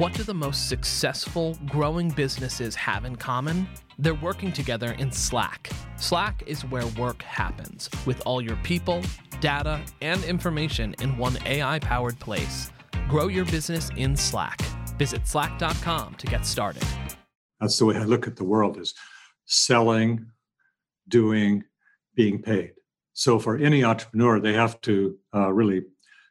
What do the most successful growing businesses have in common? They're working together in Slack. Slack is where work happens, with all your people, data, and information in one AI powered place. Grow your business in Slack. Visit slack.com to get started. That's the way I look at the world is selling, doing, being paid. So for any entrepreneur, they have to uh, really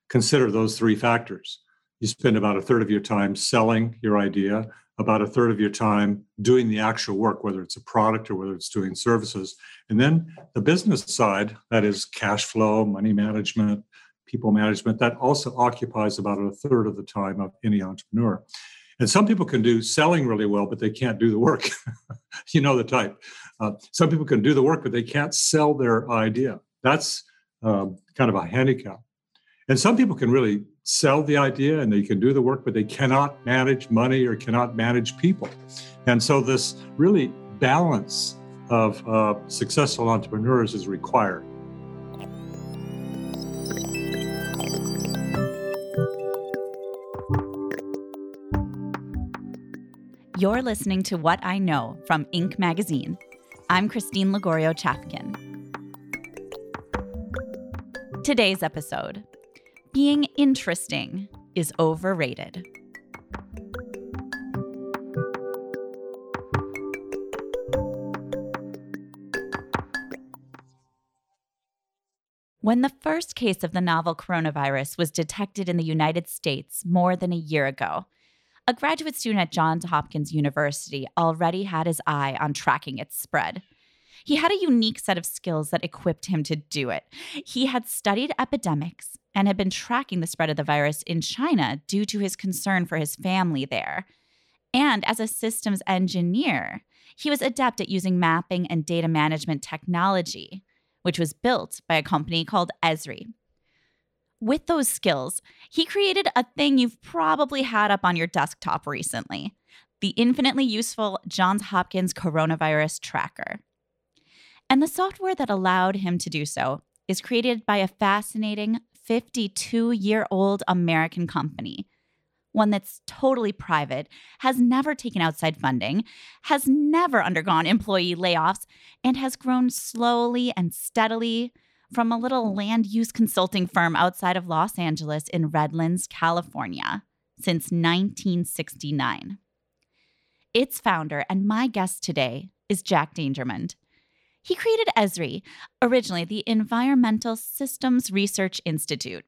consider those three factors. You spend about a third of your time selling your idea, about a third of your time doing the actual work, whether it's a product or whether it's doing services. And then the business side, that is cash flow, money management, people management, that also occupies about a third of the time of any entrepreneur. And some people can do selling really well, but they can't do the work. you know the type. Uh, some people can do the work, but they can't sell their idea. That's um, kind of a handicap. And some people can really sell the idea and they can do the work, but they cannot manage money or cannot manage people. And so, this really balance of uh, successful entrepreneurs is required. You're listening to What I Know from Inc. magazine. I'm Christine Lagorio Chafkin. Today's episode Being interesting is overrated. When the first case of the novel coronavirus was detected in the United States more than a year ago, a graduate student at Johns Hopkins University already had his eye on tracking its spread. He had a unique set of skills that equipped him to do it. He had studied epidemics and had been tracking the spread of the virus in China due to his concern for his family there. And as a systems engineer, he was adept at using mapping and data management technology, which was built by a company called Esri. With those skills, he created a thing you've probably had up on your desktop recently the infinitely useful Johns Hopkins Coronavirus Tracker. And the software that allowed him to do so is created by a fascinating 52 year old American company. One that's totally private, has never taken outside funding, has never undergone employee layoffs, and has grown slowly and steadily from a little land use consulting firm outside of Los Angeles in Redlands, California, since 1969. Its founder and my guest today is Jack Dangermond. He created Esri, originally the Environmental Systems Research Institute,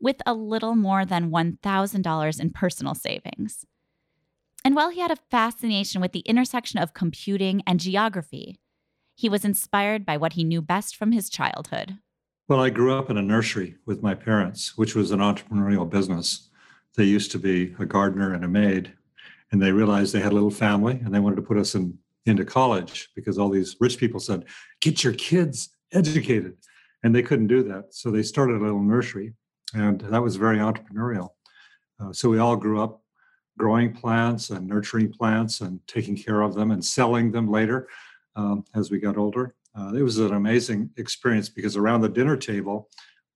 with a little more than $1,000 in personal savings. And while he had a fascination with the intersection of computing and geography, he was inspired by what he knew best from his childhood. Well, I grew up in a nursery with my parents, which was an entrepreneurial business. They used to be a gardener and a maid, and they realized they had a little family and they wanted to put us in, into college because all these rich people said, Get your kids educated. And they couldn't do that. So they started a little nursery, and that was very entrepreneurial. Uh, so we all grew up growing plants and nurturing plants and taking care of them and selling them later um, as we got older. Uh, it was an amazing experience because around the dinner table,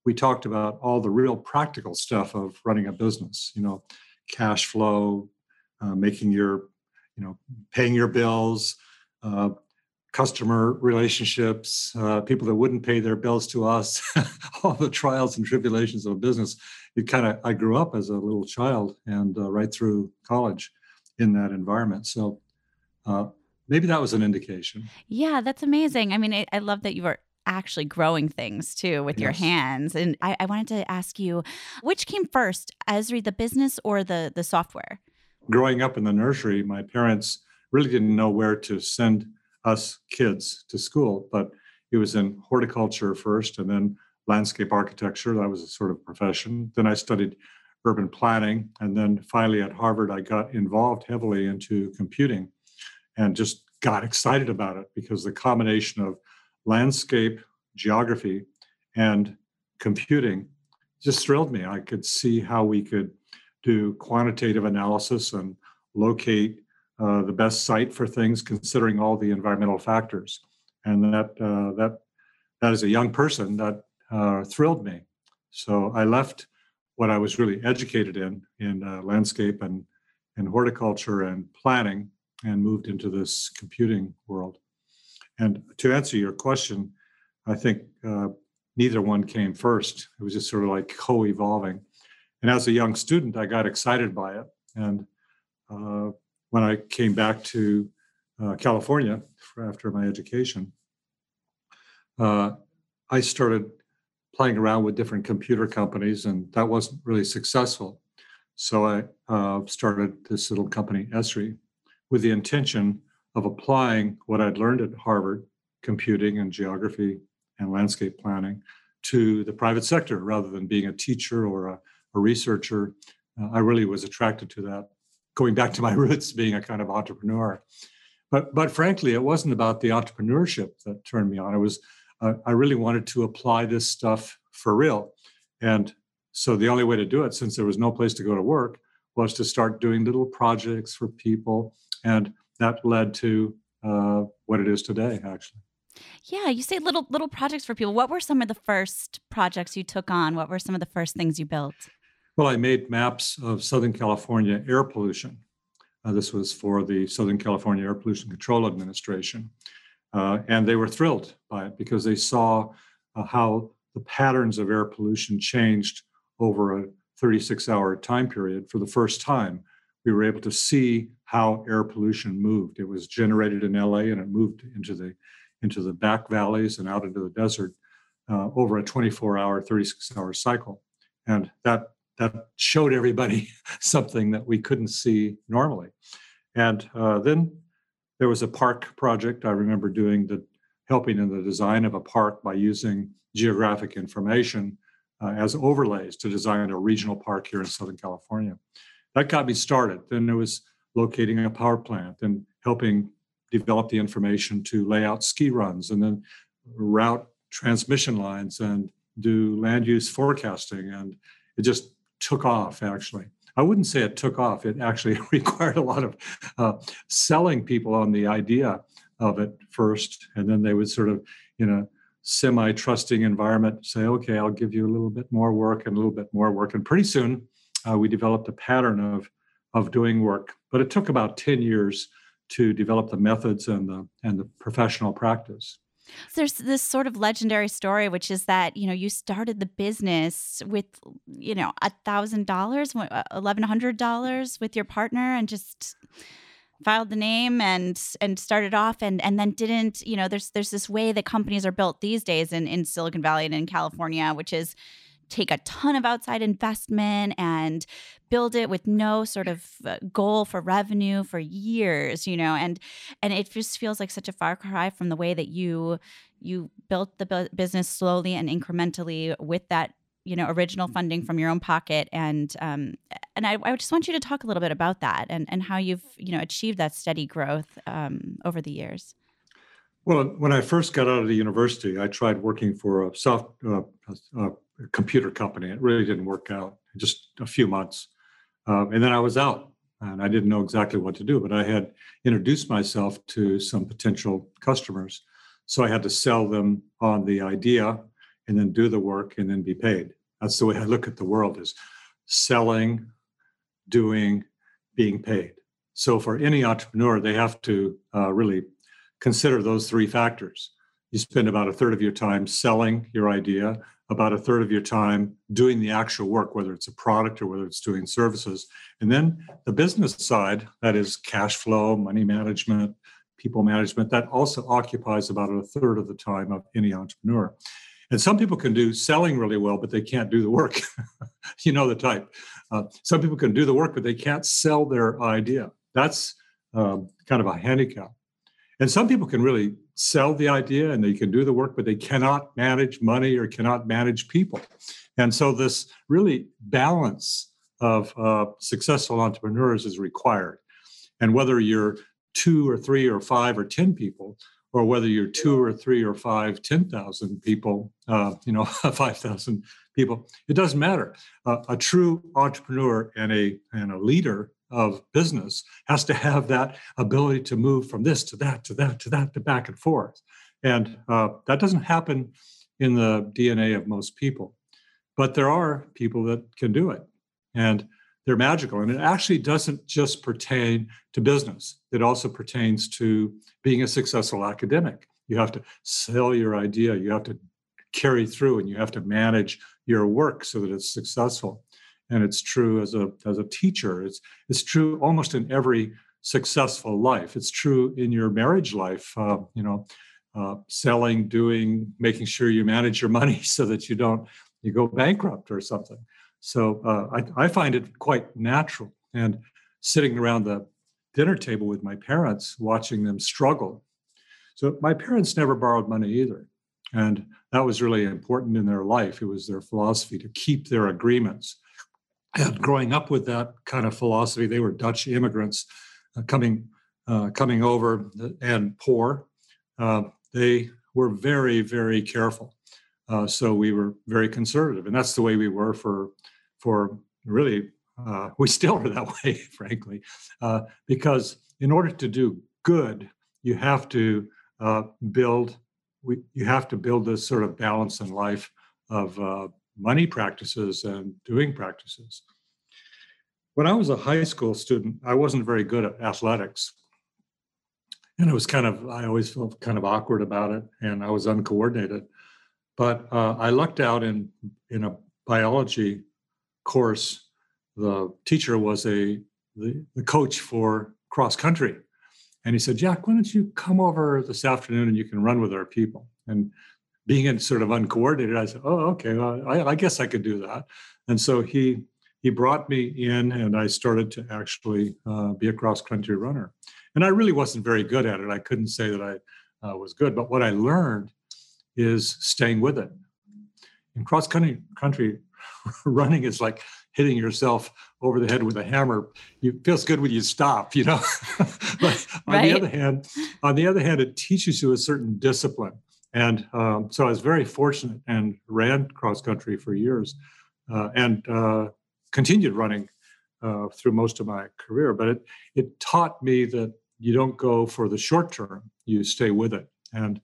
we talked about all the real practical stuff of running a business. You know, cash flow, uh, making your, you know, paying your bills, uh, customer relationships, uh, people that wouldn't pay their bills to us, all the trials and tribulations of a business. It kind of I grew up as a little child and uh, right through college in that environment. So uh, maybe that was an indication. Yeah, that's amazing. I mean, I, I love that you were actually growing things too with yes. your hands. And I, I, wanted to ask you, which came first, Esri, the business or the the software? Growing up in the nursery, my parents really didn't know where to send us kids to school, but it was in horticulture first and then landscape architecture. That was a sort of profession. Then I studied urban planning. And then finally at Harvard, I got involved heavily into computing and just got excited about it because the combination of landscape, geography, and computing just thrilled me. I could see how we could do quantitative analysis and locate uh, the best site for things, considering all the environmental factors. And that uh, that that as a young person, that uh, thrilled me. So I left what I was really educated in in uh, landscape and and horticulture and planning and moved into this computing world. And to answer your question, I think uh, neither one came first. It was just sort of like co evolving. And as a young student, I got excited by it. And uh, when I came back to uh, California after my education, uh, I started playing around with different computer companies, and that wasn't really successful. So I uh, started this little company, Esri, with the intention of applying what I'd learned at Harvard, computing and geography and landscape planning, to the private sector rather than being a teacher or a, a researcher. Uh, I really was attracted to that, going back to my roots, being a kind of entrepreneur. But, but frankly, it wasn't about the entrepreneurship that turned me on. It was uh, I really wanted to apply this stuff for real. And so the only way to do it, since there was no place to go to work, was to start doing little projects for people. And that led to uh, what it is today, actually. Yeah, you say little little projects for people. What were some of the first projects you took on? What were some of the first things you built? Well, I made maps of Southern California air pollution. Uh, this was for the Southern California Air Pollution Control Administration. Uh, and they were thrilled by it because they saw uh, how the patterns of air pollution changed over a 36 hour time period for the first time. We were able to see how air pollution moved. It was generated in LA and it moved into the into the back valleys and out into the desert uh, over a 24 hour, 36 hour cycle. And that that showed everybody something that we couldn't see normally. And uh, then there was a park project I remember doing the helping in the design of a park by using geographic information uh, as overlays to design a regional park here in Southern California. That got me started. Then there was locating a power plant and helping develop the information to lay out ski runs and then route transmission lines and do land use forecasting. And it just took off actually. I wouldn't say it took off. It actually required a lot of uh, selling people on the idea of it first, and then they would sort of, in a semi-trusting environment, say, "Okay, I'll give you a little bit more work and a little bit more work." And pretty soon, uh, we developed a pattern of of doing work. But it took about ten years to develop the methods and the and the professional practice. There's this sort of legendary story, which is that you know you started the business with you know a thousand dollars, uh, eleven hundred dollars with your partner, and just filed the name and and started off and and then didn't you know there's there's this way that companies are built these days in in Silicon Valley and in California, which is take a ton of outside investment and build it with no sort of uh, goal for revenue for years you know and and it just feels like such a far cry from the way that you you built the business slowly and incrementally with that you know original funding from your own pocket. And um and I, I just want you to talk a little bit about that and and how you've you know achieved that steady growth um, over the years. Well when i first got out of the university i tried working for a soft uh, a, computer company. It really didn't work out. Just a few months, uh, and then I was out, and I didn't know exactly what to do. But I had introduced myself to some potential customers, so I had to sell them on the idea, and then do the work, and then be paid. That's the way I look at the world: is selling, doing, being paid. So for any entrepreneur, they have to uh, really consider those three factors. You spend about a third of your time selling your idea, about a third of your time doing the actual work, whether it's a product or whether it's doing services. And then the business side, that is cash flow, money management, people management, that also occupies about a third of the time of any entrepreneur. And some people can do selling really well, but they can't do the work. you know the type. Uh, some people can do the work, but they can't sell their idea. That's um, kind of a handicap. And some people can really sell the idea and they can do the work, but they cannot manage money or cannot manage people. And so, this really balance of uh, successful entrepreneurs is required. And whether you're two or three or five or 10 people, or whether you're two or three or five, 10,000 people, uh, you know, 5,000 people, it doesn't matter. Uh, a true entrepreneur and a, and a leader of business has to have that ability to move from this to that to that to that to back and forth. And uh, that doesn't happen in the DNA of most people. But there are people that can do it. And they're magical. And it actually doesn't just pertain to business, it also pertains to being a successful academic. You have to sell your idea, you have to carry through, and you have to manage your work so that it's successful. And it's true as a as a teacher. It's it's true almost in every successful life. It's true in your marriage life. Uh, you know, uh, selling, doing, making sure you manage your money so that you don't you go bankrupt or something. So uh, I, I find it quite natural. And sitting around the dinner table with my parents, watching them struggle. So my parents never borrowed money either. And that was really important in their life. It was their philosophy to keep their agreements. And growing up with that kind of philosophy, they were Dutch immigrants uh, coming uh, coming over and poor. Uh, they were very, very careful. Uh, so we were very conservative, and that's the way we were for for really. Uh, we still are that way, frankly, uh, because in order to do good, you have to uh, build. We, you have to build this sort of balance in life of uh, money practices and doing practices. When I was a high school student, I wasn't very good at athletics. And it was kind of i always felt kind of awkward about it and i was uncoordinated. But uh, i lucked out in in a biology course. The teacher was a the, the coach for cross country. And he said jack why don't you come over this afternoon and you can run with our people? And being in sort of uncoordinated i said oh okay well, I, I guess i could do that and so he he brought me in and i started to actually uh, be a cross country runner and I really wasn't very good at it. I couldn't say that I uh, was good, but what I learned is staying with it. In cross country, country running is like hitting yourself over the head with a hammer. It feels good when you stop, you know. but on right. the other hand, on the other hand, it teaches you a certain discipline. And um, so I was very fortunate and ran cross country for years, uh, and uh, continued running uh, through most of my career. But it it taught me that you don't go for the short term you stay with it. And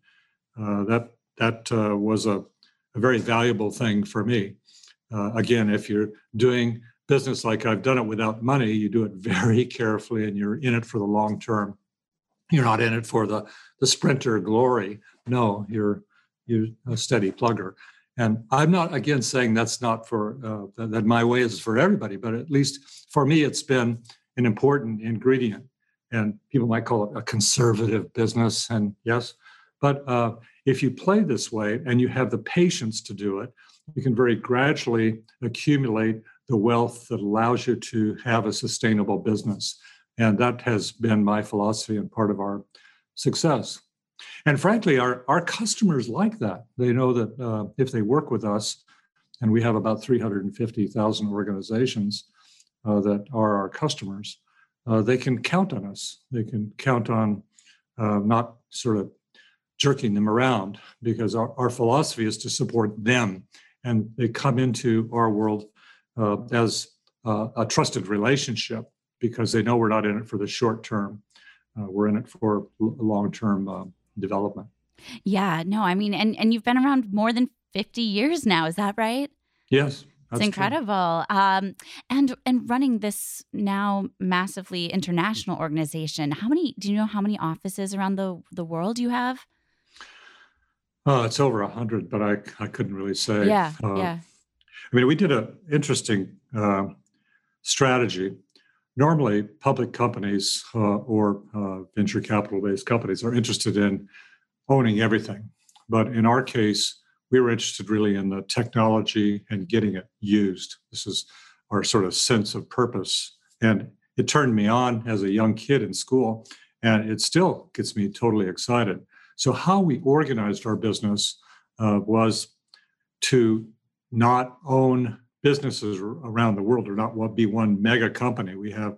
uh, that that uh, was a, a, very valuable thing for me. Uh, again if you're doing business like i've done it without money you do it very carefully and you're in it for the long term. You're not in it for the the sprinter glory no you're you're a steady plugger and i'm not again saying that's not for uh, that, my way is for everybody but at least for me it's been an important ingredient and people might call it a conservative business. And yes, but uh, if you play this way and you have the patience to do it, you can very gradually accumulate the wealth that allows you to have a sustainable business. And that has been my philosophy and part of our success. And frankly, our, our customers like that. They know that uh, if they work with us, and we have about 350,000 organizations uh, that are our customers, uh, they can count on us. They can count on uh, not sort of jerking them around because our, our philosophy is to support them. And they come into our world uh, as a trusted relationship because they know we're not in it for the short term. Uh, we're in it for long term uh, development. Yeah, no, I mean, and, and you've been around more than 50 years now. Is that right? Yes. That's it's incredible. Um, and and running this now massively international organization, how many do you know how many offices around the, the world you have? Uh, it's over a hundred, but I I couldn't really say. Yeah, uh, yeah. I mean, we did an interesting uh, strategy. Normally, public companies uh, or uh, venture capital based companies are interested in owning everything, but in our case, we were interested really in the technology and getting it used. This is our sort of sense of purpose. And it turned me on as a young kid in school, and it still gets me totally excited. So, how we organized our business uh, was to not own businesses around the world are not what be one mega company. We have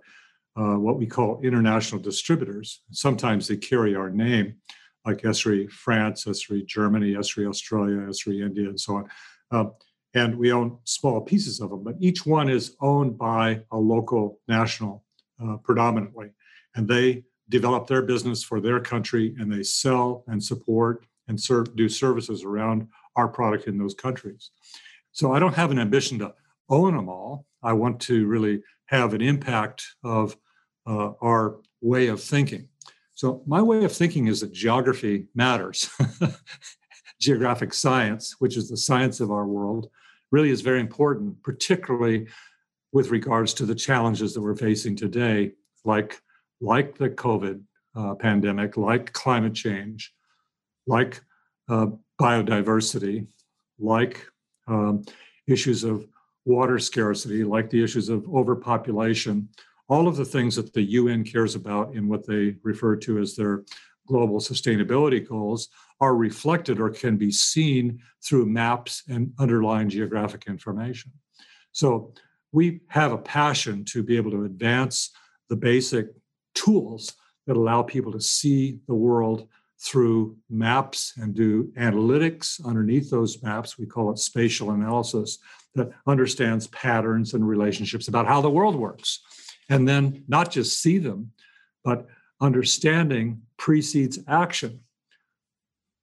uh, what we call international distributors. Sometimes they carry our name like ESRI France, ESRI Germany, ESRI Australia, ESRI India, and so on. Um, and we own small pieces of them, but each one is owned by a local national uh, predominantly. And they develop their business for their country and they sell and support and serve, do services around our product in those countries. So I don't have an ambition to own them all. I want to really have an impact of uh, our way of thinking. So, my way of thinking is that geography matters. Geographic science, which is the science of our world, really is very important, particularly with regards to the challenges that we're facing today, like, like the COVID uh, pandemic, like climate change, like uh, biodiversity, like um, issues of water scarcity, like the issues of overpopulation, all of the things that the UN cares about in what they refer to as their global sustainability goals are reflected or can be seen through maps and underlying geographic information. So we have a passion to be able to advance the basic tools that allow people to see the world through maps and do analytics underneath those maps. We call it spatial analysis that understands patterns and relationships about how the world works. And then not just see them, but understanding precedes action.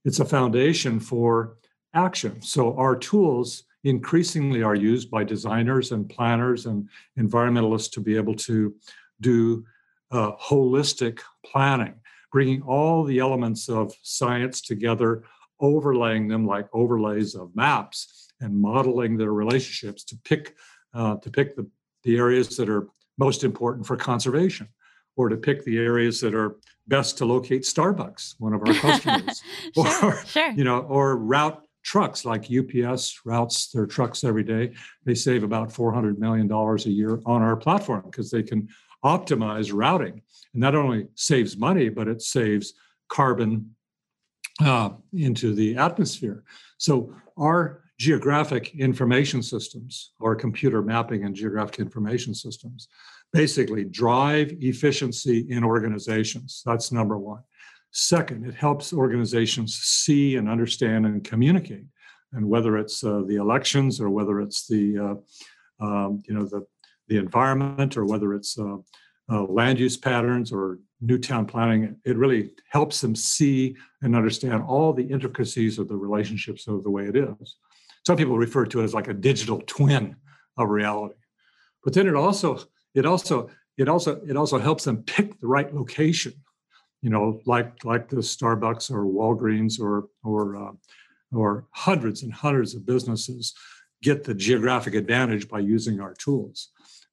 It's a foundation for action. So our tools increasingly are used by designers and planners and environmentalists to be able to do uh, holistic planning, bringing all the elements of science together, overlaying them like overlays of maps, and modeling their relationships to pick uh, to pick the, the areas that are most important for conservation or to pick the areas that are best to locate Starbucks, one of our customers, sure, or sure. you know, or route trucks like UPS routes their trucks every day. They save about four hundred million dollars a year on our platform because they can optimize routing, and not only saves money, but it saves carbon uh, into the atmosphere. So our geographic information systems or computer mapping and geographic information systems basically drive efficiency in organizations. That's number one. Second, it helps organizations see and understand and communicate. And whether it's uh, the elections or whether it's the uh, um, you know the the environment or whether it's uh, uh land use patterns or new town planning, it really helps them see and understand all the intricacies of the relationships of the way it is. Some people refer to it as like a digital twin of reality. But then it also it also it also it also helps them pick the right location you know like like the starbucks or walgreens or or uh, or hundreds and hundreds of businesses get the geographic advantage by using our tools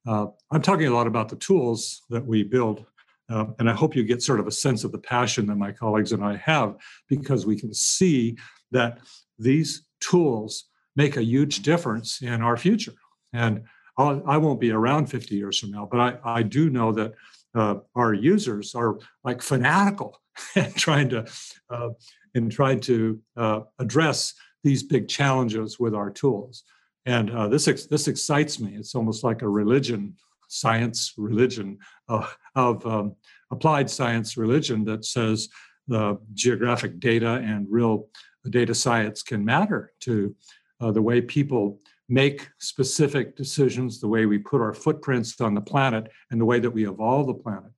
uh, i'm talking a lot about the tools that we build uh, and i hope you get sort of a sense of the passion that my colleagues and i have because we can see that these tools make a huge difference in our future and I'll, I will not be around 50 years from now, but I, I do know that uh, our users are like fanatical and trying to uh, in trying to uh, address these big challenges with our tools. And uh, this ex- this excites me. It's almost like a religion, science religion of um, applied science religion that says the geographic data and real data science can matter to uh, the way people make specific decisions, the way we put our footprints on the planet, and the way that we evolve the planet.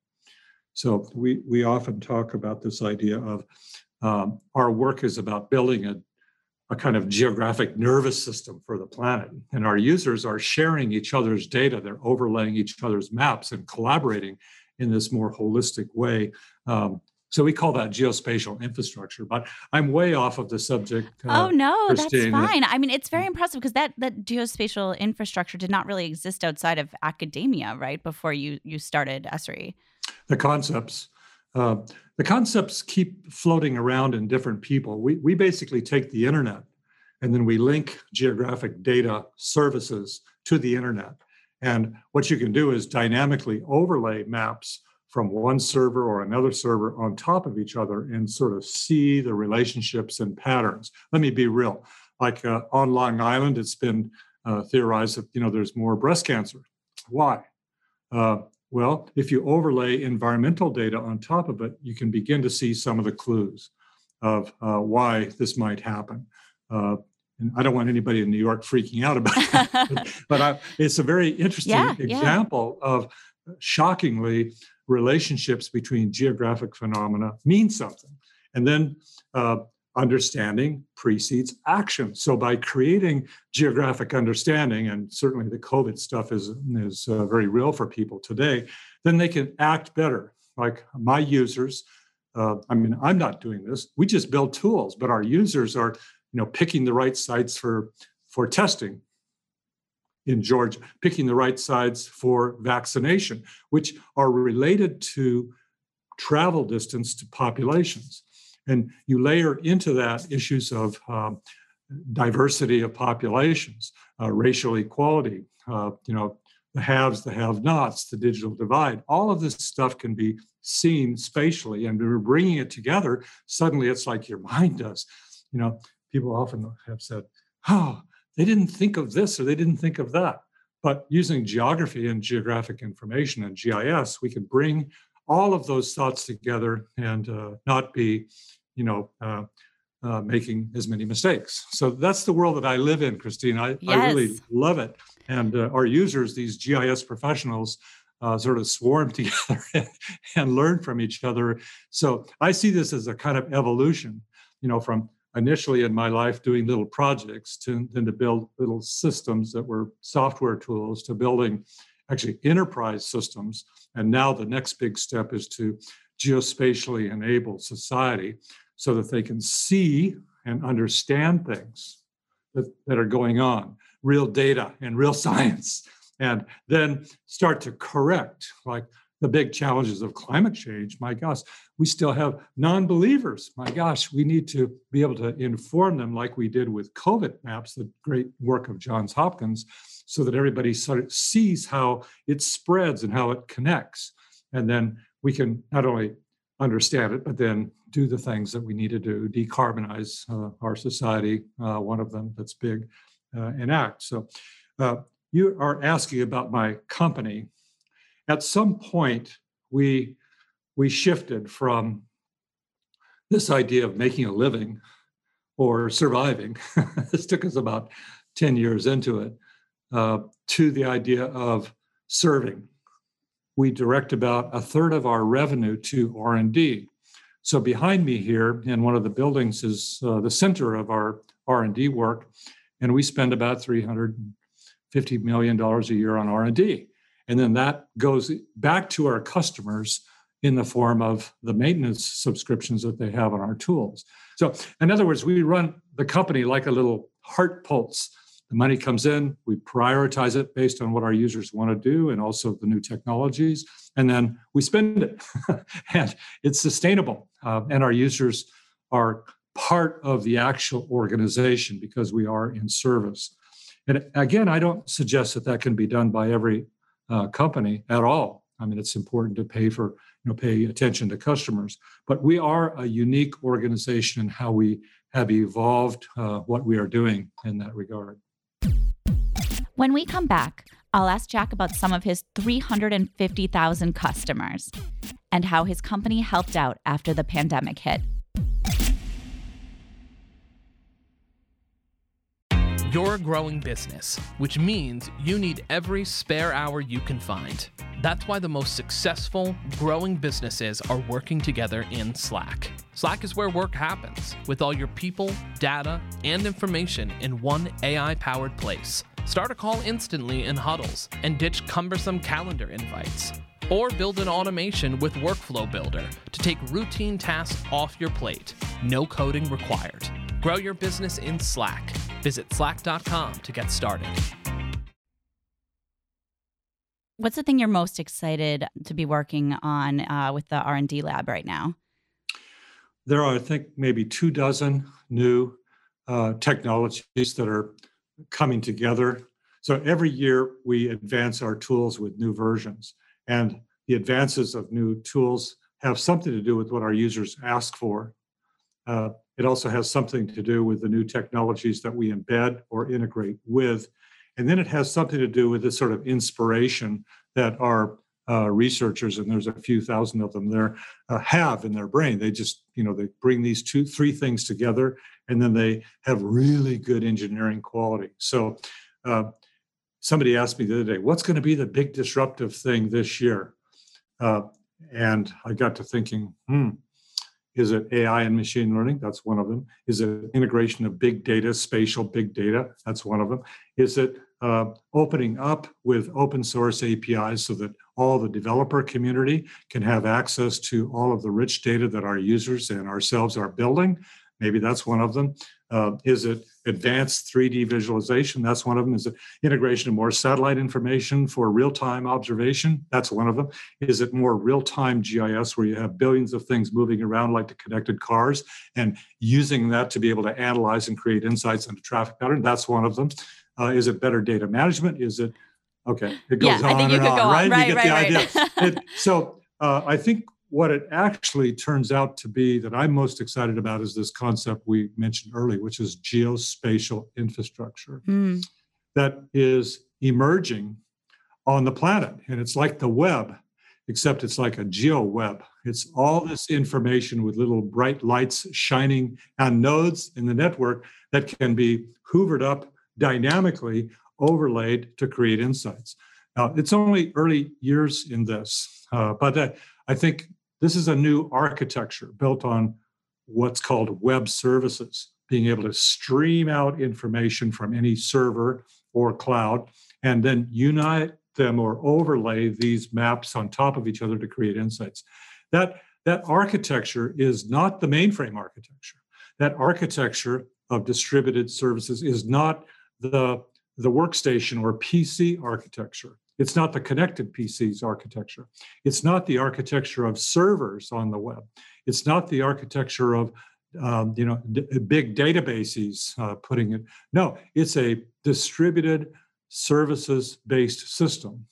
So we we often talk about this idea of um, our work is about building a, a kind of geographic nervous system for the planet, and our users are sharing each other's data. They're overlaying each other's maps and collaborating in this more holistic way um, so we call that geospatial infrastructure, but I'm way off of the subject. Uh, oh no, Christine. that's fine. I mean, it's very impressive because that that geospatial infrastructure did not really exist outside of academia, right? Before you you started Esri. The concepts, uh, the concepts keep floating around in different people. We we basically take the internet, and then we link geographic data services to the internet. And what you can do is dynamically overlay maps from one server or another server on top of each other and sort of see the relationships and patterns. Let me be real. Like uh, on Long Island, it's been uh, theorized that you know there's more breast cancer. Why? Uh, well, if you overlay environmental data on top of it, you can begin to see some of the clues of uh, why this might happen. Uh, and I don't want anybody in New York freaking out about it, but I, it's a very interesting yeah, example yeah. of shockingly relationships between geographic phenomena mean something. And then uh, understanding precedes action. So by creating geographic understanding, and certainly the COVID stuff is is uh, very real for people today, then they can act better. Like my users, uh, I mean, I'm not doing this. We just build tools, but our users are, you know, picking the right sites for for testing in Georgia, picking the right sites for vaccination, which are related to travel distance to populations. And you layer into that issues of um, diversity of populations, uh, racial equality, uh, you know, the haves, the have-nots, the digital divide. All of this stuff can be seen spatially, and we're bringing it together. Suddenly, it's like your mind does. You know, people often have said, "Oh, they didn't think of this or they didn't think of that." But using geography and geographic information and GIS, we can bring all of those thoughts together and uh, not be, you know, uh, uh, making as many mistakes. So that's the world that I live in, Christine. I, yes. I really love it. And uh, our users, these GIS professionals, uh, sort of swarm together and, and learn from each other. So I see this as a kind of evolution, you know, from initially in my life doing little projects to then to build little systems that were software tools to building actually enterprise systems. And now the next big step is to geospatially enable society so that they can see and understand things that, that are going on, real data and real science, and then start to correct, like the big challenges of climate change. My gosh, we still have non believers. My gosh, we need to be able to inform them, like we did with COVID maps, the great work of Johns Hopkins, so that everybody sort of sees how it spreads and how it connects. And then we can not only understand it, but then do the things that we need to do, decarbonize uh, our society, uh, one of them that's big, uh, enact. So uh, you are asking about my company. At some point, we we shifted from this idea of making a living or surviving. this took us about 10 years into it uh, to the idea of serving. We direct about a third of our revenue to R&D. So behind me here in one of the buildings is uh, the center of our R&D work, and we spend about 350 million dollars a year on R&D. And then that goes back to our customers in the form of the maintenance subscriptions that they have on our tools. So, in other words, we run the company like a little heart pulse the money comes in, we prioritize it based on what our users want to do and also the new technologies, and then we spend it. and it's sustainable. Uh, and our users are part of the actual organization because we are in service. And again, I don't suggest that that can be done by every uh, company at all. I mean, it's important to pay for, you know, pay attention to customers. But we are a unique organization in how we have evolved uh, what we are doing in that regard. When we come back, I'll ask Jack about some of his 350,000 customers and how his company helped out after the pandemic hit. You're a growing business, which means you need every spare hour you can find. That's why the most successful, growing businesses are working together in Slack. Slack is where work happens, with all your people, data, and information in one AI powered place. Start a call instantly in huddles and ditch cumbersome calendar invites. Or build an automation with Workflow Builder to take routine tasks off your plate. No coding required. Grow your business in Slack. Visit slack.com to get started. What's the thing you're most excited to be working on uh, with the R&D lab right now? There are, I think, maybe two dozen new uh, technologies that are coming together. So every year we advance our tools with new versions, and the advances of new tools have something to do with what our users ask for. Uh, it also has something to do with the new technologies that we embed or integrate with. And then it has something to do with the sort of inspiration that our uh, researchers, and there's a few thousand of them there, uh, have in their brain. They just, you know, they bring these two, three things together and then they have really good engineering quality. So uh, somebody asked me the other day, what's going to be the big disruptive thing this year? Uh, and I got to thinking, hmm, Is it AI and machine learning? That's one of them. Is it integration of big data, spatial big data? That's one of them. Is it uh, opening up with open source APIs so that all the developer community can have access to all of the rich data that our users and ourselves are building? Maybe that's one of them. Uh, is it advanced 3D visualization? That's one of them. Is it integration of more satellite information for real time observation? That's one of them. Is it more real time GIS where you have billions of things moving around like the connected cars and using that to be able to analyze and create insights into traffic pattern? That's one of them. Uh, is it better data management? Is it okay? It goes yeah, on I think you and could on, go on. right? Right, you get right, the right. idea. It- so uh, I think what it actually turns out to be that I'm most excited about is this concept we mentioned earlier, which is geospatial infrastructure Mm, that is emerging on the planet. And it's like the web, except it's like a geo web. It's all this information with little bright lights shining on nodes in the network that can be hoovered up dynamically, overlaid to create insights. Now, it's only early years in this, uh, but I think this is a new architecture built on what's called web services, being able to stream out information from any server or cloud and then unite them or overlay these maps on top of each other to create insights. That, that architecture is not the mainframe architecture. That architecture of distributed services is not the, the workstation or PC architecture. It's not the connected PCs architecture. It's not the architecture of servers on the web. It's not the architecture of um, you know d- big databases uh, putting it. No, it's a distributed services based system.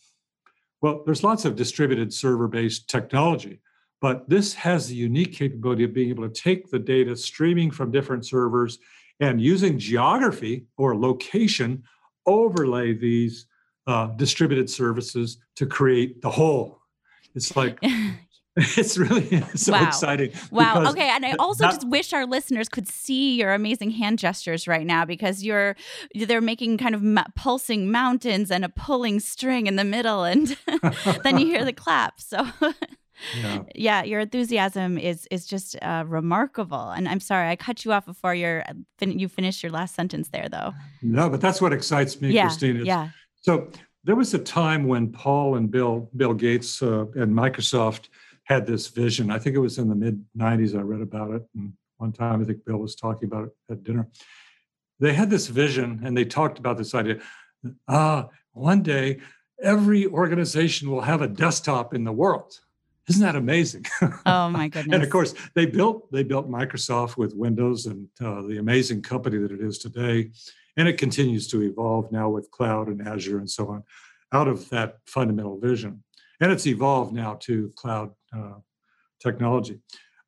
Well, there's lots of distributed server based technology, but this has the unique capability of being able to take the data streaming from different servers and using geography or location overlay these uh, distributed services to create the whole. It's like it's really so Wow. exciting. Wow. Okay. And I also that- just wish our listeners could see your amazing hand gestures right now because you're they're making kind of ma- pulsing mountains and a pulling string in the middle, and then you hear the clap. So. Yeah. Yeah, your enthusiasm is is just uh, remarkable, and I'm sorry I cut you off before your fin- you finished your last sentence there, though. No, but that's what excites me, yeah, Christine. It's- yeah, So there was a time when Paul and Bill, Bill Gates uh, and Microsoft had this vision. I think it was in the mid 90s. I read about it. And one time I think Bill was talking about it at dinner. They had this vision and they talked about this idea. Ah, one day every organization will have a desktop in the world. Isn't that amazing? Oh my goodness. and of course, they built they built Microsoft with Windows and uh, the amazing company that it is today, and it continues to evolve now with cloud and Azure and so on, out of that fundamental vision, and it's evolved now to cloud uh, technology.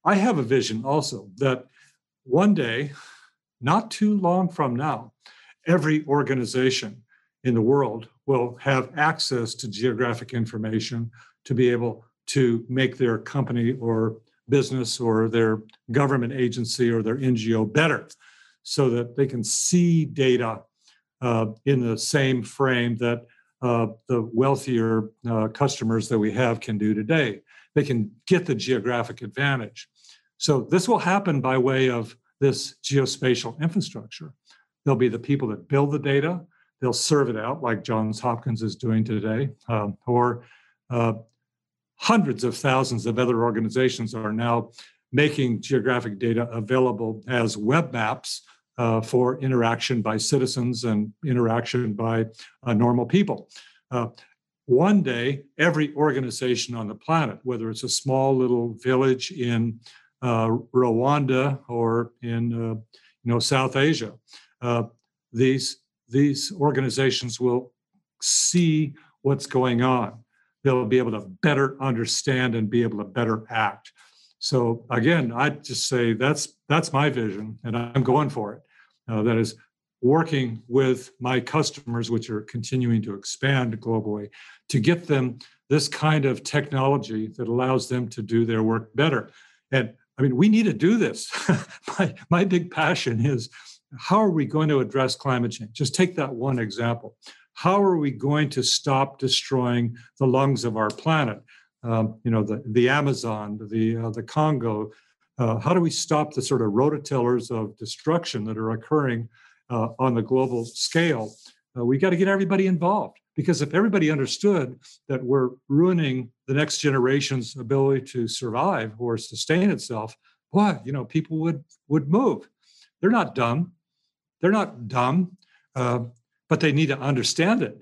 I have a vision also that one day, not too long from now, every organization in the world will have access to geographic information to be able to make their company or business or their government agency or their NGO better so that they can see data uh, in the same frame that uh, the wealthier uh, customers that we have can do today. They can get the geographic advantage. So this will happen by way of this geospatial infrastructure. There'll be the people that build the data, they'll serve it out like Johns Hopkins is doing today, um, or uh, hundreds of thousands of other organizations are now making geographic data available as web maps uh, for interaction by citizens and interaction by uh, normal people. Uh, one day, every organization on the planet, whether it's a small little village in uh, Rwanda or in uh, you know South Asia, uh, these these organizations will see what's going on they'll be able to better understand and be able to better act. So again, I just say that's that's my vision, and I'm going for it. Uh, that is working with my customers, which are continuing to expand globally, to get them this kind of technology that allows them to do their work better. And I mean, we need to do this. my my big passion is how are we going to address climate change? Just take that one example how are we going to stop destroying the lungs of our planet? Um, you know, the, the Amazon, the, uh, the Congo, Uh, how do we stop the sort of rototillers of destruction that are occurring uh, on the global scale? Uh, we got to get everybody involved because if everybody understood that we're ruining the next generation's ability to survive or sustain itself, boy, you know, people would would move. They're not dumb. They're not dumb, uh, but they need to understand it.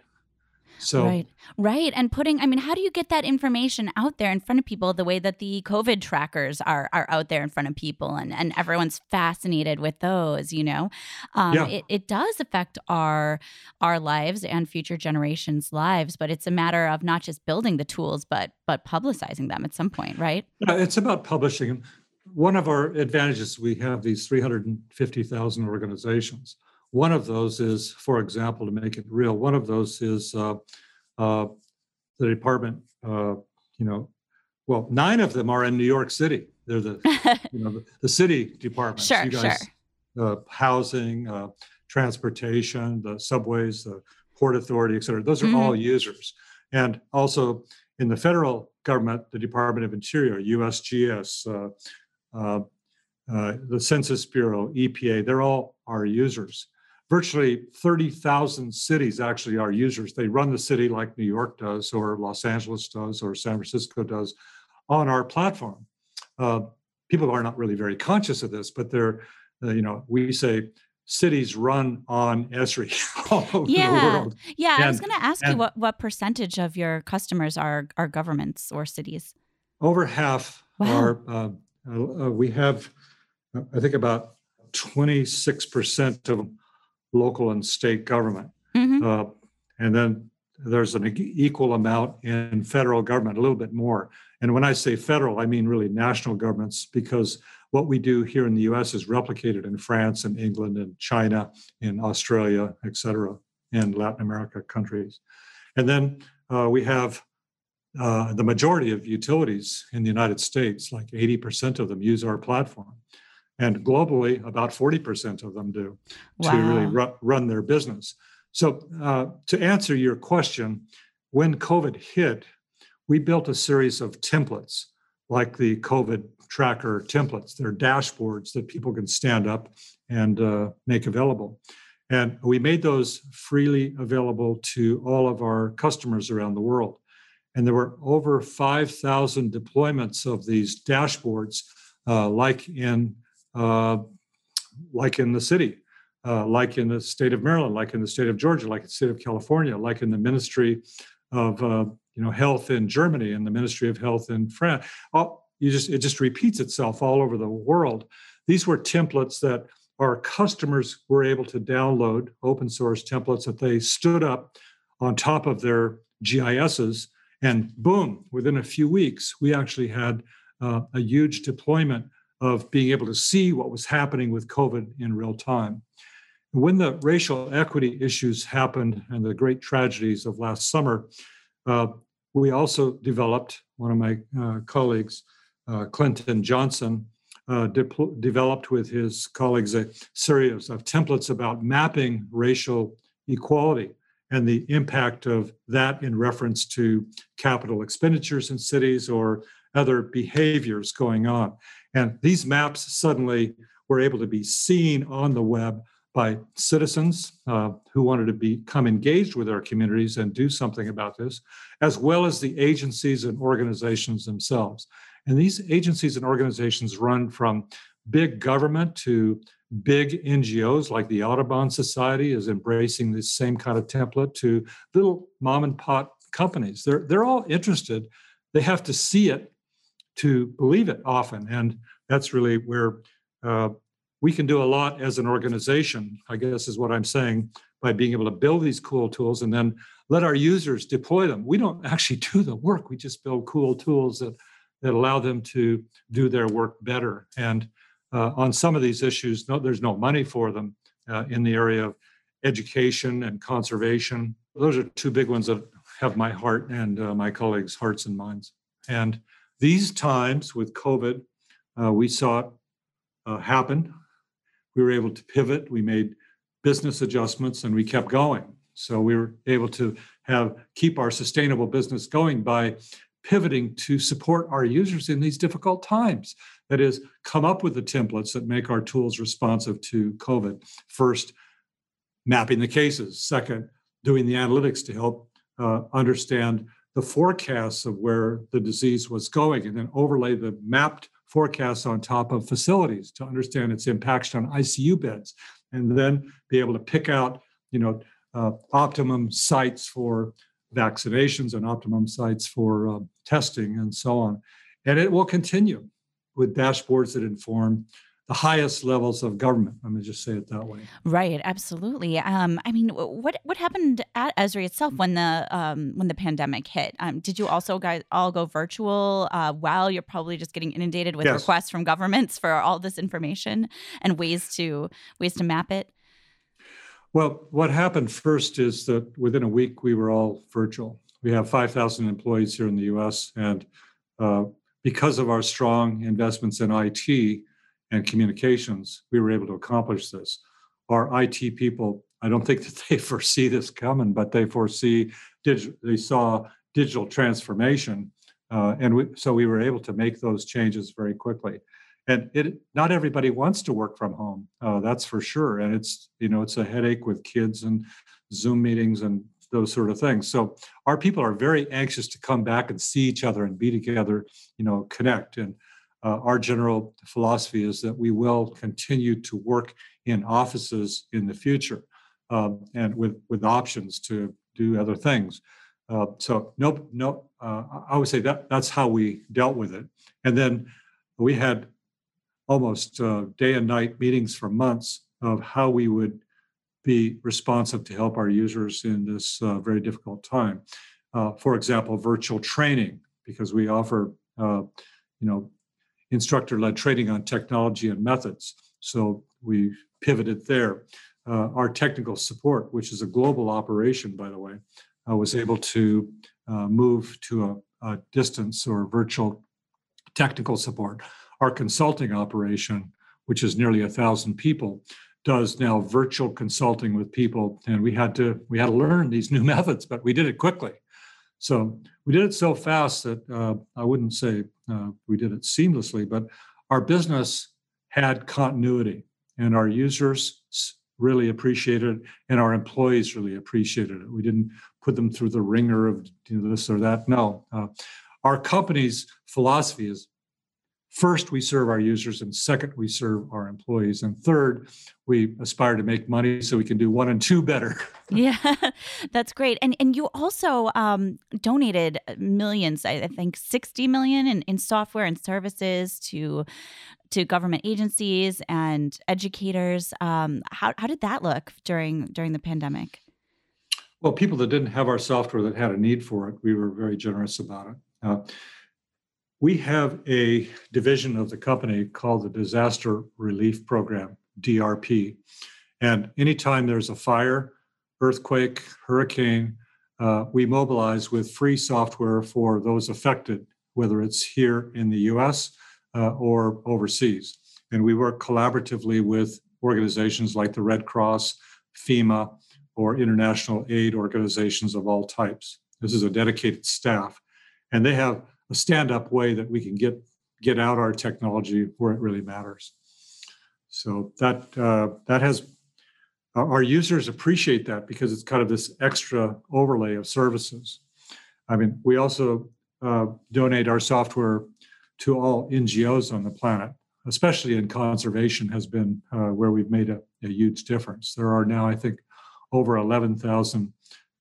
So right, right, and putting. I mean, how do you get that information out there in front of people the way that the COVID trackers are are out there in front of people, and and everyone's fascinated with those. You know, um, yeah. it it does affect our our lives and future generations' lives, but it's a matter of not just building the tools, but but publicizing them at some point, right? Yeah, it's about publishing them. One of our advantages we have these three hundred and fifty thousand organizations one of those is, for example, to make it real, one of those is uh, uh, the department, uh, you know, well, nine of them are in New York City. They're the, you know, the, the city departments. Sure, you guys, sure. Uh, housing, uh, transportation, the subways, the Port Authority, et cetera. Those are mm-hmm. all users. And also in the federal government, the Department of Interior, USGS, uh, the Census Bureau, EPA, they're all our users virtually 30,000 cities actually are users. They run the city like New York does, or Los Angeles does, or San Francisco does on our platform. Uh, people are not really very conscious of this, but they're, uh, you know, we say cities run on Esri all over yeah. the world. Yeah, and, I was going to ask you what, what percentage of your customers are, are governments or cities? Over half wow. are, uh, uh we have, uh, I think about 26% of them local and state government. Mm-hmm. Uh, and then there's an equal amount in federal government, a little bit more. And when I say federal, I mean really national governments, because what we do here in the US is replicated in France and England and China, in Australia, et cetera, and Latin America countries. And then uh, we have uh, the majority of utilities in the United States, like 80% of them use our platform. And globally, about 40% of them do wow. to really ru- run their business. So, uh, to answer your question, when COVID hit, we built a series of templates like the COVID tracker templates. They're dashboards that people can stand up and uh, make available. And we made those freely available to all of our customers around the world. And there were over 5,000 deployments of these dashboards, uh, like in uh, like in the city, uh, like in the state of Maryland, like in the state of Georgia, like in the state of California, like in the Ministry of uh, you know Health in Germany and the Ministry of Health in France. All, you just it just repeats itself all over the world. These were templates that our customers were able to download open source templates that they stood up on top of their GISs, and boom, within a few weeks, we actually had uh, a huge deployment of being able to see what was happening with COVID in real time. When the racial equity issues happened and the great tragedies of last summer, uh, we also developed, one of my uh, colleagues, uh, Clinton Johnson, uh, de- developed with his colleagues a series of templates about mapping racial equality and the impact of that in reference to capital expenditures in cities or other behaviors going on. And these maps suddenly were able to be seen on the web by citizens uh, who wanted to become engaged with our communities and do something about this, as well as the agencies and organizations themselves. And these agencies and organizations run from big government to big NGOs like the Audubon Society is embracing this same kind of template to little mom and pop companies. They're, they're all interested. They have to see it to believe it often. And that's really where uh, we can do a lot as an organization, I guess is what I'm saying, by being able to build these cool tools and then let our users deploy them. We don't actually do the work, we just build cool tools that, that allow them to do their work better. And uh, on some of these issues, no, there's no money for them uh, in the area of education and conservation. Those are two big ones that have my heart and uh, my colleagues' hearts and minds. And these times with COVID, uh, we saw it uh, happen. We were able to pivot. We made business adjustments, and we kept going. So we were able to have keep our sustainable business going by pivoting to support our users in these difficult times. That is, come up with the templates that make our tools responsive to COVID. First, mapping the cases. Second, doing the analytics to help uh, understand the forecasts of where the disease was going, and then overlay the mapped forecasts on top of facilities to understand its impacts on ICU beds, and then be able to pick out, you know, uh, optimum sites for vaccinations and optimum sites for uh, testing and so on. And it will continue with dashboards that inform the highest levels of government. Let me just say it that way. Right, absolutely. Um, I mean, what what happened at Esri itself when the um, when the pandemic hit? Um, did you also guys all go virtual uh, while you're probably just getting inundated with yes. requests from governments for all this information and ways to ways to map it? Well, what happened first is that within a week we were all virtual. We have 5,000 employees here in the U.S. and uh, because of our strong investments in IT and communications, we were able to accomplish this. Our IT people, I don't think that they foresee this coming, but they foresee digital, they saw digital transformation. Uh, and we, so we were able to make those changes very quickly. And it, not everybody wants to work from home, uh, that's for sure. And it's, you know, it's a headache with kids and Zoom meetings and those sort of things. So our people are very anxious to come back and see each other and be together, you know, connect. And uh, our general philosophy is that we will continue to work in offices in the future um, and with, with options to do other things. Uh, so no, no, uh, I would say that that's how we dealt with it. And then we had almost uh, day and night meetings for months of how we would be responsive to help our users in this uh, very difficult time. Uh, for example, virtual training, because we offer, you know, instructor-led training on technology and methods. So we pivoted there. Uh, our technical support, which is a global operation, by the way, uh, was able to uh, move to a, a distance or virtual technical support. Our consulting operation, which is nearly a thousand people, does now virtual consulting with people and we had to we had to learn these new methods but we did it quickly so we did it so fast that uh, i wouldn't say uh, we did it seamlessly but our business had continuity and our users really appreciated it and our employees really appreciated it. We didn't put them through the wringer of you know, this or that. No uh, our company's philosophy is First, we serve our users, and second, we serve our employees. And third, we aspire to make money so we can do one and two better. yeah, that's great. And and you also um, donated millions, I think sixty million in, in software and services to to government agencies and educators. Um, how how did that look during during the pandemic? Well, people that didn't have our software that had a need for it, we were very generous about it. Uh, we have a division of the company called the Disaster Relief Program, DRP. And anytime there's a fire, earthquake, hurricane, uh, we mobilize with free software for those affected, whether it's here in the US uh, or overseas. And we work collaboratively with organizations like the Red Cross, FEMA, or international aid organizations of all types. This is a dedicated staff. And they have a stand-up way that we can get get out our technology where it really matters. So that uh, that has our users appreciate that because it's kind of this extra overlay of services. I mean, we also uh, donate our software to all NGOs on the planet, especially in conservation, has been uh, where we've made a, a, huge difference. There are now, I think, over 11,000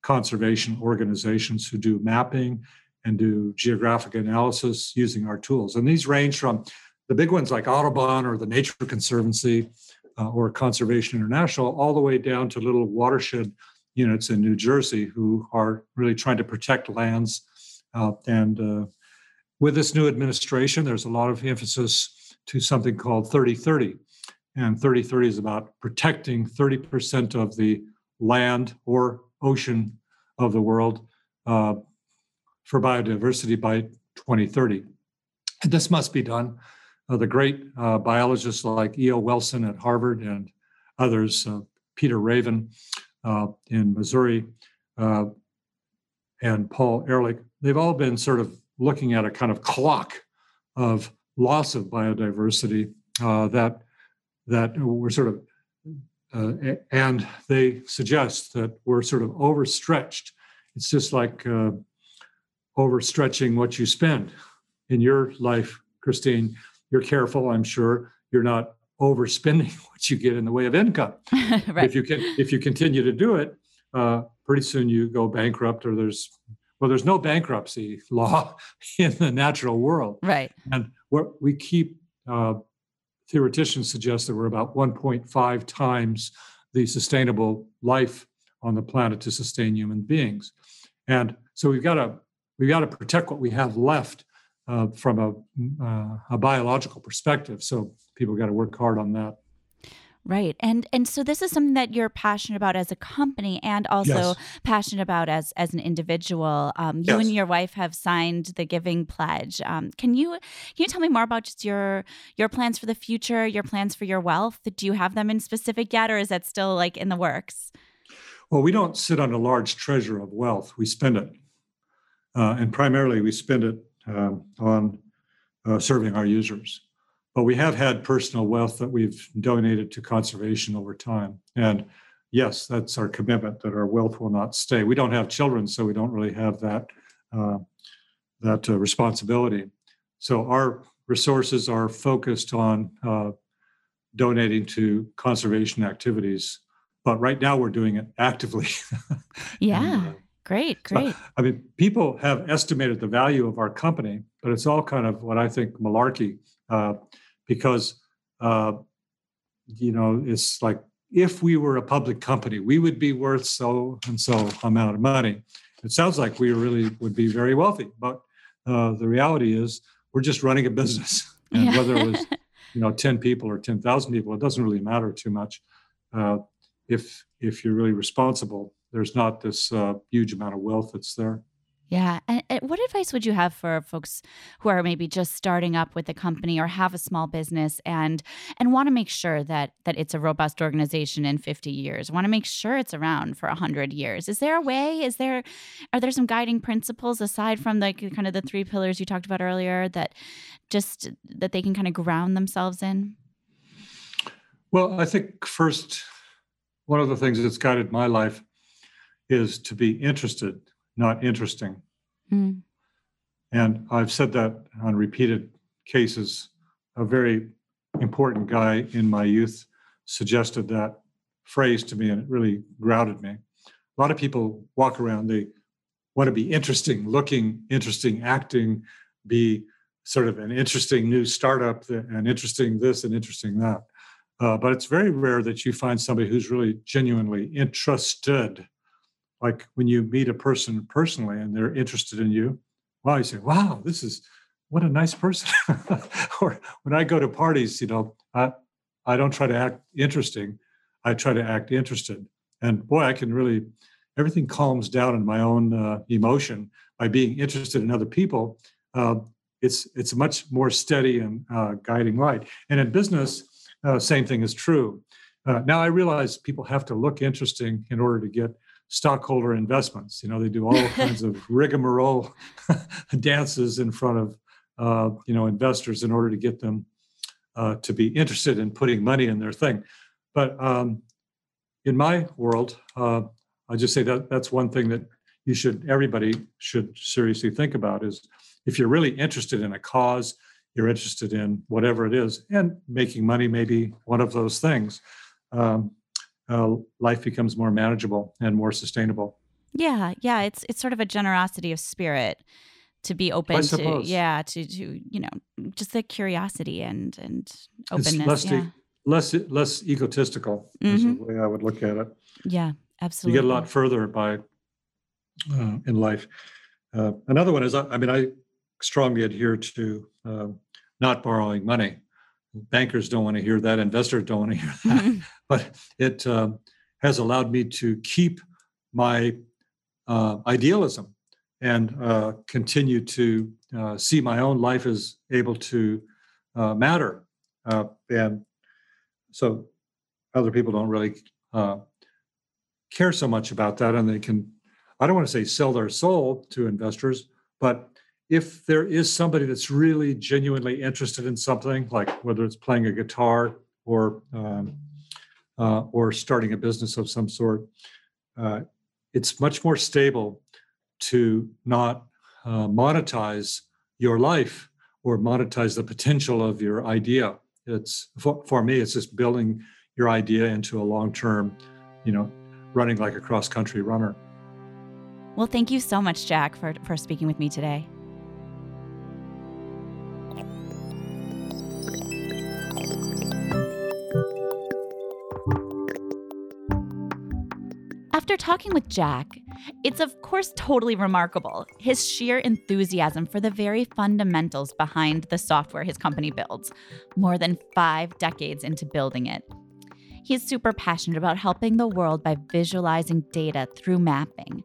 conservation organizations who do mapping and do geographic analysis using our tools. And these range from the big ones like Audubon or the Nature Conservancy uh, or Conservation International, all the way down to little watershed units in New Jersey who are really trying to protect lands. Uh, and uh, with this new administration, there's a lot of emphasis to something called 3030. And 3030 is about protecting 30% of the land or ocean of the world uh, for biodiversity by 2030. And this must be done. Uh, the great uh, biologists like E.O. Wilson at Harvard and others, uh, Peter Raven uh, in Missouri, uh, and Paul Ehrlich, they've all been sort of looking at a kind of clock of loss of biodiversity uh, that that we're sort of uh, and they suggest that we're sort of overstretched. It's just like uh, overstretching what you spend in your life, Christine. You're careful, I'm sure. You're not overspending what you get in the way of income. right. If you can, if you continue to do it, uh, pretty soon you go bankrupt, or there's well, there's no bankruptcy law in the natural world. Right. And what we keep uh, theoreticians suggest that we're about 1.5 times the sustainable life on the planet to sustain human beings. And so we've got to we've got to protect what we have left uh, from a, uh, a biological perspective. So people got to work hard on that. Right. And and so this is something that you're passionate about as a company and also yes. passionate about as as an individual. Um, you yes. and your wife have signed the Giving Pledge. Um, can you can you tell me more about just your your plans for the future, your plans for your wealth? Do you have them in specific yet or is that still like in the works? Well, we don't sit on a large treasure of wealth. We spend it. Uh, and primarily we spend it uh, on uh, serving our users. But we have had personal wealth that we've donated to conservation over time. And yes, that's our commitment that our wealth will not stay. We don't have children, so we don't really have that uh, that uh, responsibility. So our resources are focused on uh, donating to conservation activities. But right now, we're doing it actively. yeah. and, great, great. So, I mean, people have estimated the value of our company, but it's all kind of what I think malarkey. Uh, because uh, you know it's like if we were a public company, we would be worth so and so amount of money. It sounds like we really would be very wealthy, but uh, the reality is we're just running a business, and yeah. whether it was you know ten people or ten thousand people, it doesn't really matter too much. Uh, if if you're really responsible, there's not this uh, huge amount of wealth that's there. Yeah. And, and, what advice would you have for folks who are maybe just starting up with a company or have a small business and and want to make sure that that it's a robust organization in 50 years, want to make sure it's around for 100 years? Is there a way? Is there are there some guiding principles aside from the kind of the three pillars you talked about earlier that just that they can kind of ground themselves in? Well, I think first one of the things that's guided my life is to be interested not interesting. Mm. And I've said that on repeated cases. A very important guy in my youth suggested that phrase to me, and it really grounded me. A lot of people walk around, they want to be interesting looking, interesting acting, be sort of an interesting new startup, and interesting this and interesting that. Uh, but it's very rare that you find somebody who's really genuinely interested like when you meet a person personally and they're interested in you, wow, you say, wow, this is what a nice person. or when I go to parties, you know, I, I don't try to act interesting. I try to act interested. And boy, I can really, everything calms down in my own uh, emotion by being interested in other people. Uh, it's it's a much more steady and uh, guiding light. And in business, uh, same thing is true. Uh, now I realize people have to look interesting in order to get stockholder investments. You know, they do all kinds of rigmarole dances in front of uh, you know investors in order to get them uh, to be interested in putting money in their thing. But um, in my world, uh, I just say that that's one thing that you should everybody should seriously think about is if you're really interested in a cause, you're interested in whatever it is, and making money may be one of those things. Um, uh, life becomes more manageable and more sustainable. Yeah, yeah, it's it's sort of a generosity of spirit to be open to yeah to to you know just the curiosity and and openness. It's less, yeah. less less egotistical mm-hmm. is the way I would look at it. Yeah, absolutely. You get a lot further by uh, in life. Uh, another one is I mean I strongly adhere to uh, not borrowing money bankers don't want to hear that investors don't want to hear that mm-hmm. but it uh, has allowed me to keep my uh, idealism and uh, continue to uh, see my own life as able to uh, matter uh, and so other people don't really care so much about that and they can i don't want to say sell their soul to investors but if there is somebody that's really genuinely interested in something, like whether it's playing a guitar or um, uh, or starting a business of some sort, uh, it's much more stable to not uh, monetize your life or monetize the potential of your idea. It's for, for me, it's just building your idea into a long term, you know, running like a cross country runner. Well, thank you so much, Jack, for, for speaking with me today. After talking with Jack, it's of course totally remarkable his sheer enthusiasm for the very fundamentals behind the software his company builds, more than five decades into building it. He's super passionate about helping the world by visualizing data through mapping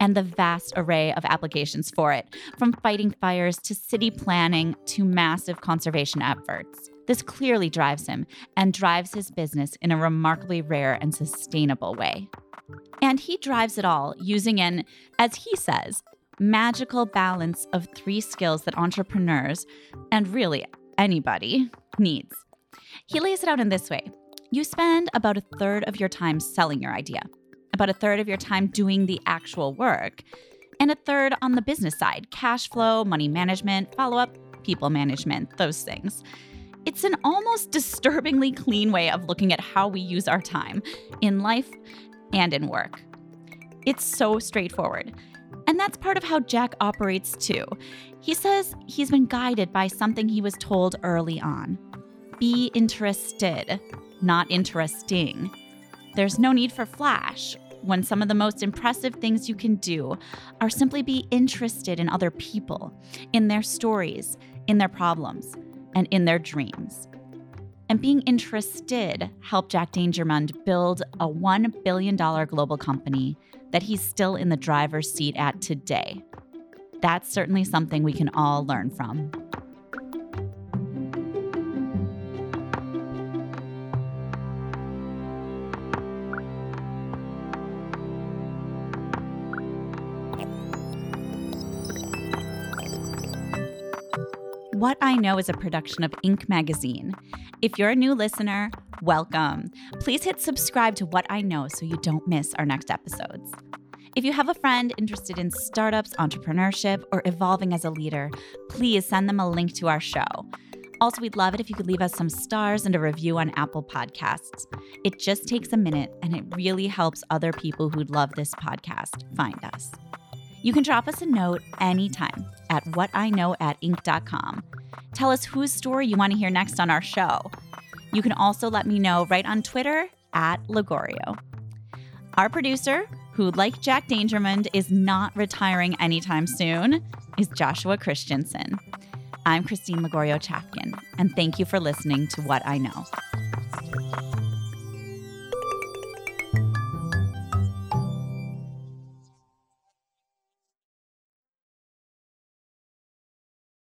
and the vast array of applications for it, from fighting fires to city planning to massive conservation efforts. This clearly drives him and drives his business in a remarkably rare and sustainable way. And he drives it all using an, as he says, magical balance of three skills that entrepreneurs, and really anybody, needs. He lays it out in this way you spend about a third of your time selling your idea, about a third of your time doing the actual work, and a third on the business side cash flow, money management, follow up, people management, those things. It's an almost disturbingly clean way of looking at how we use our time in life and in work. It's so straightforward. And that's part of how Jack operates too. He says he's been guided by something he was told early on be interested, not interesting. There's no need for flash when some of the most impressive things you can do are simply be interested in other people, in their stories, in their problems, and in their dreams. And being interested helped Jack Dangermond build a $1 billion global company that he's still in the driver's seat at today. That's certainly something we can all learn from. What I Know is a production of Inc. magazine. If you're a new listener, welcome. Please hit subscribe to What I Know so you don't miss our next episodes. If you have a friend interested in startups, entrepreneurship, or evolving as a leader, please send them a link to our show. Also, we'd love it if you could leave us some stars and a review on Apple Podcasts. It just takes a minute and it really helps other people who'd love this podcast find us. You can drop us a note anytime at whatiknow at inc.com. Tell us whose story you want to hear next on our show. You can also let me know right on Twitter at Lagorio. Our producer, who, like Jack Dangermond, is not retiring anytime soon, is Joshua Christensen. I'm Christine Lagorio Chafkin, and thank you for listening to What I Know.